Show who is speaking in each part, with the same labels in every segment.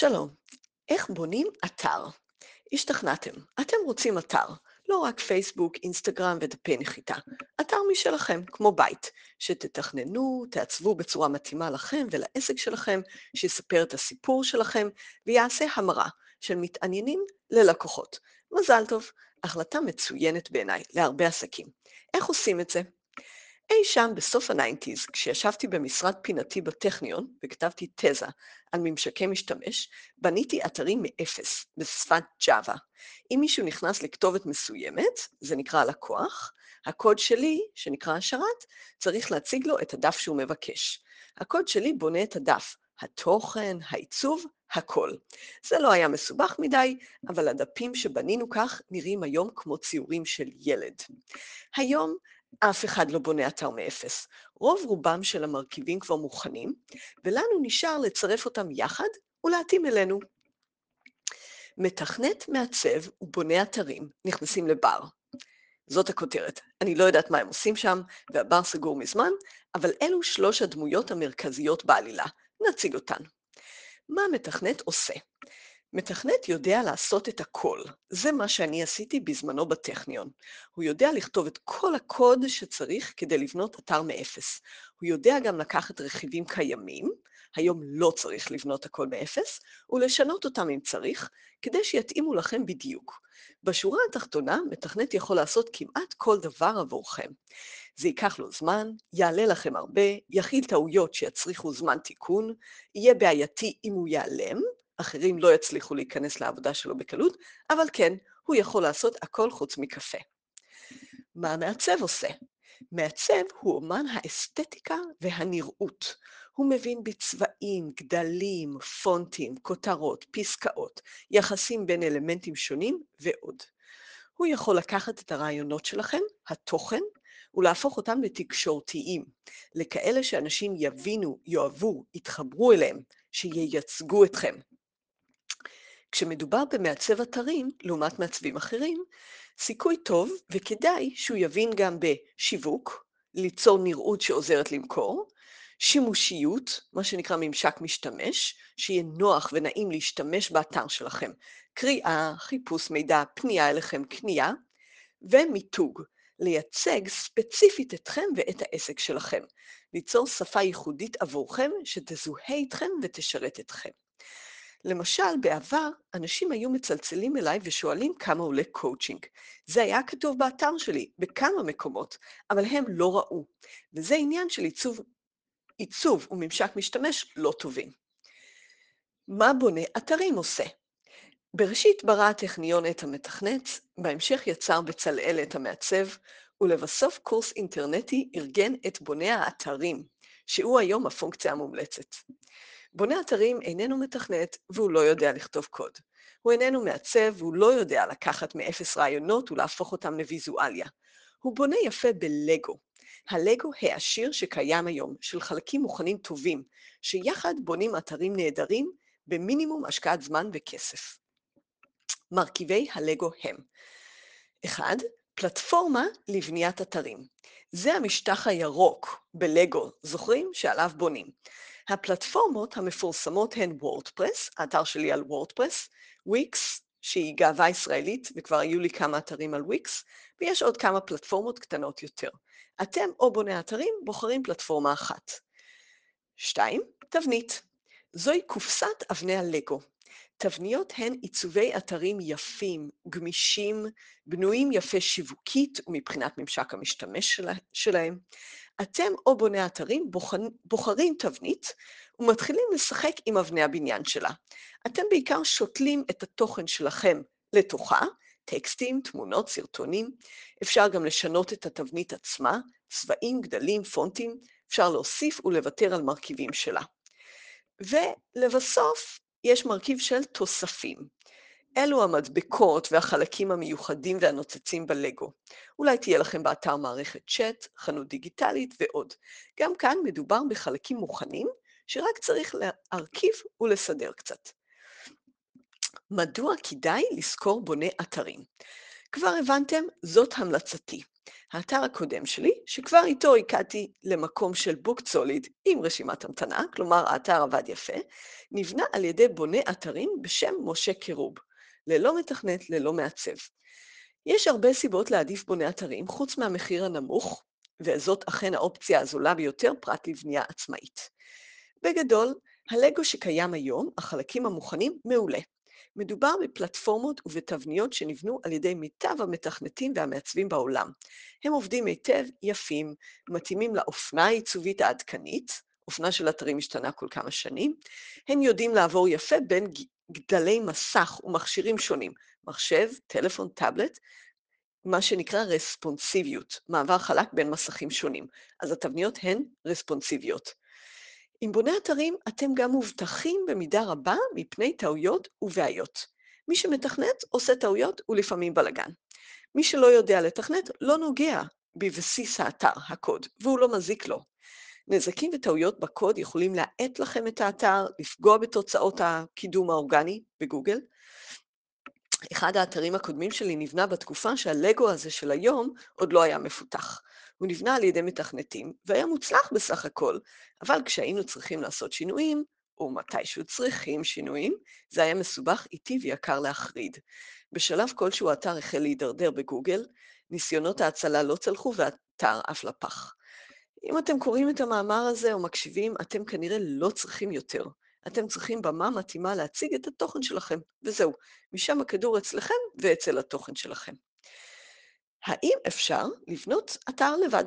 Speaker 1: שלום, איך בונים אתר? השתכנעתם, אתם רוצים אתר, לא רק פייסבוק, אינסטגרם ודפי נחיתה, אתר משלכם, כמו בית, שתתכננו, תעצבו בצורה מתאימה לכם ולעסק שלכם, שיספר את הסיפור שלכם ויעשה המרה של מתעניינים ללקוחות. מזל טוב, החלטה מצוינת בעיניי להרבה עסקים. איך עושים את זה? אי שם בסוף ה nineties, כשישבתי במשרד פינתי בטכניון וכתבתי תזה על ממשקי משתמש, בניתי אתרים מאפס, בשפת Java. אם מישהו נכנס לכתובת מסוימת, זה נקרא לקוח, הקוד שלי, שנקרא השרת, צריך להציג לו את הדף שהוא מבקש. הקוד שלי בונה את הדף, התוכן, העיצוב, הכל. זה לא היה מסובך מדי, אבל הדפים שבנינו כך נראים היום כמו ציורים של ילד. היום אף אחד לא בונה אתר מאפס. רוב רובם של המרכיבים כבר מוכנים, ולנו נשאר לצרף אותם יחד ולהתאים אלינו. מתכנת, מעצב ובונה אתרים נכנסים לבר. זאת הכותרת. אני לא יודעת מה הם עושים שם, והבר סגור מזמן, אבל אלו שלוש הדמויות המרכזיות בעלילה. נציג אותן. מה מתכנת עושה? מתכנת יודע לעשות את הכל. זה מה שאני עשיתי בזמנו בטכניון. הוא יודע לכתוב את כל הקוד שצריך כדי לבנות אתר מאפס. הוא יודע גם לקחת רכיבים קיימים, היום לא צריך לבנות הכל מאפס, ולשנות אותם אם צריך, כדי שיתאימו לכם בדיוק. בשורה התחתונה, מתכנת יכול לעשות כמעט כל דבר עבורכם. זה ייקח לו זמן, יעלה לכם הרבה, יכיל טעויות שיצריכו זמן תיקון, יהיה בעייתי אם הוא ייעלם, אחרים לא יצליחו להיכנס לעבודה שלו בקלות, אבל כן, הוא יכול לעשות הכל חוץ מקפה. מה המעצב עושה? מעצב הוא אומן האסתטיקה והנראות. הוא מבין בצבעים, גדלים, פונטים, כותרות, פסקאות, יחסים בין אלמנטים שונים ועוד. הוא יכול לקחת את הרעיונות שלכם, התוכן, ולהפוך אותם לתקשורתיים, לכאלה שאנשים יבינו, יאהבו, יתחברו אליהם, שייצגו אתכם. כשמדובר במעצב אתרים, לעומת מעצבים אחרים, סיכוי טוב וכדאי שהוא יבין גם בשיווק, ליצור נראות שעוזרת למכור, שימושיות, מה שנקרא ממשק משתמש, שיהיה נוח ונעים להשתמש באתר שלכם, קריאה, חיפוש מידע, פנייה אליכם, קנייה, ומיתוג, לייצג ספציפית אתכם ואת העסק שלכם, ליצור שפה ייחודית עבורכם שתזוהה איתכם ותשרת אתכם. למשל, בעבר אנשים היו מצלצלים אליי ושואלים כמה עולה קואוצ'ינג. זה היה כתוב באתר שלי, בכמה מקומות, אבל הם לא ראו. וזה עניין של עיצוב, עיצוב וממשק משתמש לא טובים. מה בונה אתרים עושה? בראשית ברא הטכניון את המתכנת, בהמשך יצר בצלאל את המעצב, ולבסוף קורס אינטרנטי ארגן את בוני האתרים, שהוא היום הפונקציה המומלצת. בונה אתרים איננו מתכנת והוא לא יודע לכתוב קוד. הוא איננו מעצב והוא לא יודע לקחת מאפס רעיונות ולהפוך אותם לוויזואליה. הוא בונה יפה בלגו. הלגו העשיר שקיים היום, של חלקים מוכנים טובים, שיחד בונים אתרים נהדרים במינימום השקעת זמן וכסף. מרכיבי הלגו הם 1. פלטפורמה לבניית אתרים. זה המשטח הירוק בלגו, זוכרים? שעליו בונים. הפלטפורמות המפורסמות הן WordPress, האתר שלי על WordPress, וויקס, שהיא גאווה ישראלית, וכבר היו לי כמה אתרים על וויקס, ויש עוד כמה פלטפורמות קטנות יותר. אתם או בוני אתרים בוחרים פלטפורמה אחת. 2. תבנית. זוהי קופסת אבני הלגו. תבניות הן עיצובי אתרים יפים, גמישים, בנויים יפה שיווקית ומבחינת ממשק המשתמש שלהם. אתם או בוני אתרים בוחרים תבנית ומתחילים לשחק עם אבני הבניין שלה. אתם בעיקר שותלים את התוכן שלכם לתוכה, טקסטים, תמונות, סרטונים. אפשר גם לשנות את התבנית עצמה, צבעים, גדלים, פונטים. אפשר להוסיף ולוותר על מרכיבים שלה. ולבסוף, יש מרכיב של תוספים. אלו המדבקות והחלקים המיוחדים והנוצצים בלגו. אולי תהיה לכם באתר מערכת צ'אט, חנות דיגיטלית ועוד. גם כאן מדובר בחלקים מוכנים, שרק צריך להרכיב ולסדר קצת. מדוע כדאי לשכור בוני אתרים? כבר הבנתם, זאת המלצתי. האתר הקודם שלי, שכבר איתו הגעתי למקום של בוק סוליד עם רשימת המתנה, כלומר האתר עבד יפה, נבנה על ידי בונה אתרים בשם משה קירוב, ללא מתכנת, ללא מעצב. יש הרבה סיבות להעדיף בונה אתרים חוץ מהמחיר הנמוך, וזאת אכן האופציה הזולה ביותר פרט לבנייה עצמאית. בגדול, הלגו שקיים היום, החלקים המוכנים, מעולה. מדובר בפלטפורמות ובתבניות שנבנו על ידי מיטב המתכנתים והמעצבים בעולם. הם עובדים היטב, יפים, מתאימים לאופנה העיצובית העדכנית, אופנה של אתרים משתנה כל כמה שנים, הם יודעים לעבור יפה בין גדלי מסך ומכשירים שונים, מחשב, טלפון, טאבלט, מה שנקרא רספונסיביות, מעבר חלק בין מסכים שונים. אז התבניות הן רספונסיביות. עם בונה אתרים אתם גם מובטחים במידה רבה מפני טעויות ובעיות. מי שמתכנת עושה טעויות ולפעמים בלאגן. מי שלא יודע לתכנת לא נוגע בבסיס האתר, הקוד, והוא לא מזיק לו. נזקים וטעויות בקוד יכולים להאט לכם את האתר, לפגוע בתוצאות הקידום האורגני בגוגל, אחד האתרים הקודמים שלי נבנה בתקופה שהלגו הזה של היום עוד לא היה מפותח. הוא נבנה על ידי מתכנתים, והיה מוצלח בסך הכל, אבל כשהיינו צריכים לעשות שינויים, או מתישהו צריכים שינויים, זה היה מסובך, איטי ויקר להחריד. בשלב כלשהו האתר החל להידרדר בגוגל, ניסיונות ההצלה לא צלחו והאתר עף לפח. אם אתם קוראים את המאמר הזה או מקשיבים, אתם כנראה לא צריכים יותר. אתם צריכים במה מתאימה להציג את התוכן שלכם, וזהו. משם הכדור אצלכם ואצל התוכן שלכם. האם אפשר לבנות אתר לבד?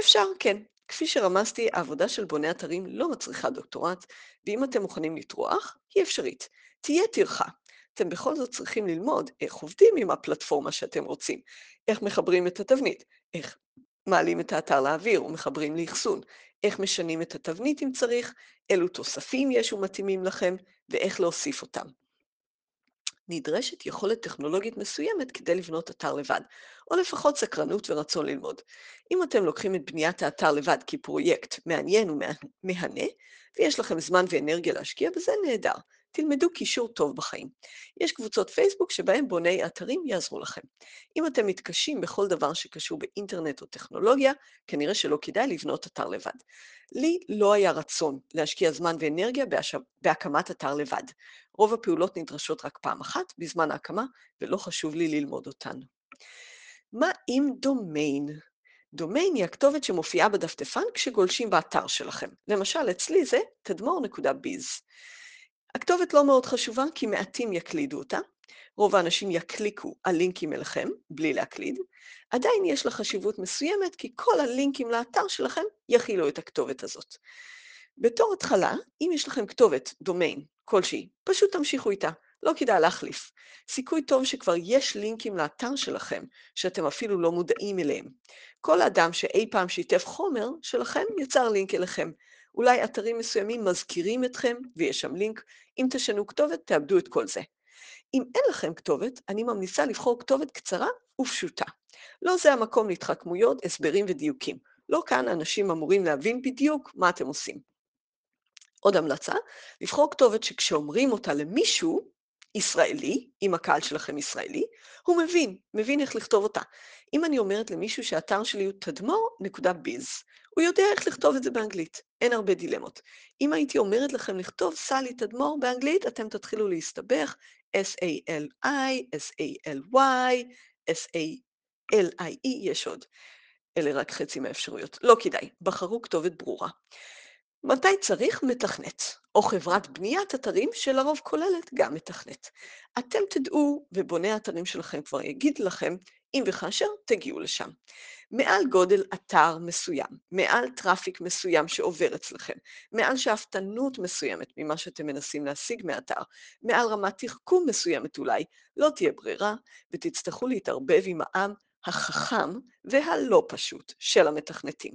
Speaker 1: אפשר, כן. כפי שרמזתי, העבודה של בוני אתרים לא מצריכה דוקטורט, ואם אתם מוכנים לטרוח, היא אפשרית. תהיה טרחה. אתם בכל זאת צריכים ללמוד איך עובדים עם הפלטפורמה שאתם רוצים, איך מחברים את התבנית, איך מעלים את האתר לאוויר ומחברים לאחסון, איך משנים את התבנית אם צריך, אילו תוספים יש ומתאימים לכם, ואיך להוסיף אותם. נדרשת יכולת טכנולוגית מסוימת כדי לבנות אתר לבד, או לפחות סקרנות ורצון ללמוד. אם אתם לוקחים את בניית האתר לבד כפרויקט מעניין ומהנה, ויש לכם זמן ואנרגיה להשקיע בזה, נהדר. תלמדו קישור טוב בחיים. יש קבוצות פייסבוק שבהם בוני אתרים יעזרו לכם. אם אתם מתקשים בכל דבר שקשור באינטרנט או טכנולוגיה, כנראה שלא כדאי לבנות אתר לבד. לי לא היה רצון להשקיע זמן ואנרגיה בהקמת אתר לבד. רוב הפעולות נדרשות רק פעם אחת בזמן ההקמה, ולא חשוב לי ללמוד אותן. מה עם דומיין? דומיין היא הכתובת שמופיעה בדפדפן כשגולשים באתר שלכם. למשל, אצלי זה תדמור.ביז. הכתובת לא מאוד חשובה כי מעטים יקלידו אותה, רוב האנשים יקליקו על לינקים אליכם בלי להקליד, עדיין יש לה חשיבות מסוימת כי כל הלינקים לאתר שלכם יכילו את הכתובת הזאת. בתור התחלה, אם יש לכם כתובת, דומיין, כלשהי, פשוט תמשיכו איתה, לא כדאי להחליף. סיכוי טוב שכבר יש לינקים לאתר שלכם, שאתם אפילו לא מודעים אליהם. כל אדם שאי פעם שיתף חומר שלכם, יצר לינק אליכם. אולי אתרים מסוימים מזכירים אתכם ויש שם לינק, אם תשנו כתובת, תאבדו את כל זה. אם אין לכם כתובת, אני ממליצה לבחור כתובת קצרה ופשוטה. לא זה המקום להתחכמויות, הסברים ודיוקים. לא כאן אנשים אמורים להבין בדיוק מה אתם עושים. עוד המלצה, לבחור כתובת שכשאומרים אותה למישהו, ישראלי, אם הקהל שלכם ישראלי, הוא מבין, מבין איך לכתוב אותה. אם אני אומרת למישהו שהאתר שלי הוא תדמור.ביז, הוא יודע איך לכתוב את זה באנגלית, אין הרבה דילמות. אם הייתי אומרת לכם לכתוב סלי תדמור באנגלית, אתם תתחילו להסתבך, S-A-L-I, S-A-L-Y, S-A-L-I-E, יש עוד. אלה רק חצי מהאפשרויות. לא כדאי, בחרו כתובת ברורה. מתי צריך מתכנת, או חברת בניית אתרים שלרוב כוללת גם מתכנת. אתם תדעו, ובוני האתרים שלכם כבר יגיד לכם, אם וכאשר תגיעו לשם. מעל גודל אתר מסוים, מעל traffic מסוים שעובר אצלכם, מעל שאפתנות מסוימת ממה שאתם מנסים להשיג מאתר, מעל רמת תחכום מסוימת אולי, לא תהיה ברירה ותצטרכו להתערבב עם העם החכם והלא פשוט של המתכנתים.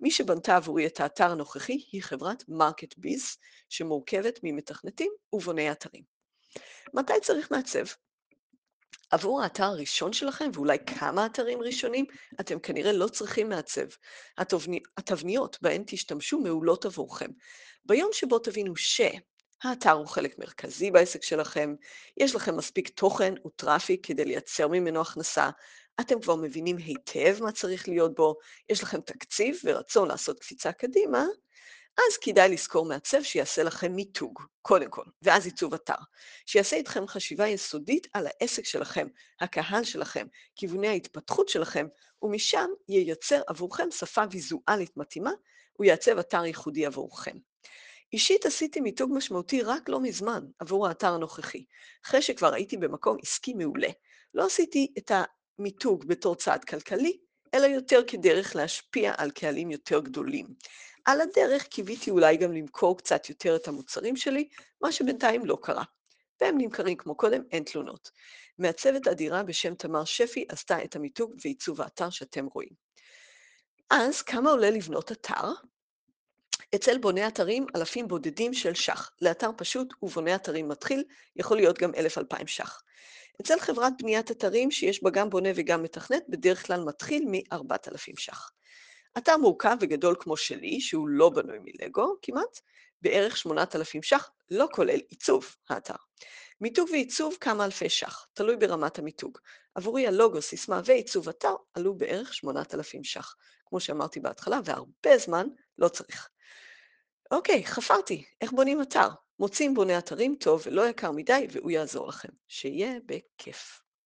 Speaker 1: מי שבנתה עבורי את האתר הנוכחי היא חברת MarketBiz, שמורכבת ממתכנתים ובוני אתרים. מתי צריך מעצב? עבור האתר הראשון שלכם, ואולי כמה אתרים ראשונים, אתם כנראה לא צריכים מעצב. התבניות בהן תשתמשו מעולות עבורכם. ביום שבו תבינו ש... האתר הוא חלק מרכזי בעסק שלכם, יש לכם מספיק תוכן וטראפיק כדי לייצר ממנו הכנסה, אתם כבר מבינים היטב מה צריך להיות בו, יש לכם תקציב ורצון לעשות קפיצה קדימה, אז כדאי לזכור מעצב שיעשה לכם מיתוג, קודם כל, ואז עיצוב אתר, שיעשה איתכם חשיבה יסודית על העסק שלכם, הקהל שלכם, כיווני ההתפתחות שלכם, ומשם ייצר עבורכם שפה ויזואלית מתאימה, הוא יעצב אתר ייחודי עבורכם. אישית עשיתי מיתוג משמעותי רק לא מזמן עבור האתר הנוכחי, אחרי שכבר הייתי במקום עסקי מעולה. לא עשיתי את המיתוג בתור צעד כלכלי, אלא יותר כדרך להשפיע על קהלים יותר גדולים. על הדרך קיוויתי אולי גם למכור קצת יותר את המוצרים שלי, מה שבינתיים לא קרה. והם נמכרים כמו קודם, אין תלונות. מעצבת אדירה בשם תמר שפי עשתה את המיתוג ועיצוב האתר שאתם רואים. אז כמה עולה לבנות אתר? אצל בוני אתרים אלפים בודדים של ש"ח. לאתר פשוט ובונה אתרים מתחיל יכול להיות גם 1,000-2,000 ש"ח. אצל חברת בניית אתרים שיש בה גם בונה וגם מתכנת, בדרך כלל מתחיל מ-4,000 ש"ח. אתר מורכב וגדול כמו שלי, שהוא לא בנוי מלגו כמעט, בערך 8,000 ש"ח, לא כולל עיצוב האתר. מיתוג ועיצוב כמה אלפי ש"ח, תלוי ברמת המיתוג. עבורי הלוגו, סיסמה ועיצוב אתר עלו בערך 8,000 ש"ח, כמו שאמרתי בהתחלה, והרבה זמן לא צריך. אוקיי, חפרתי, איך בונים אתר? מוצאים בונה אתרים טוב ולא יקר מדי, והוא יעזור לכם. שיהיה בכיף.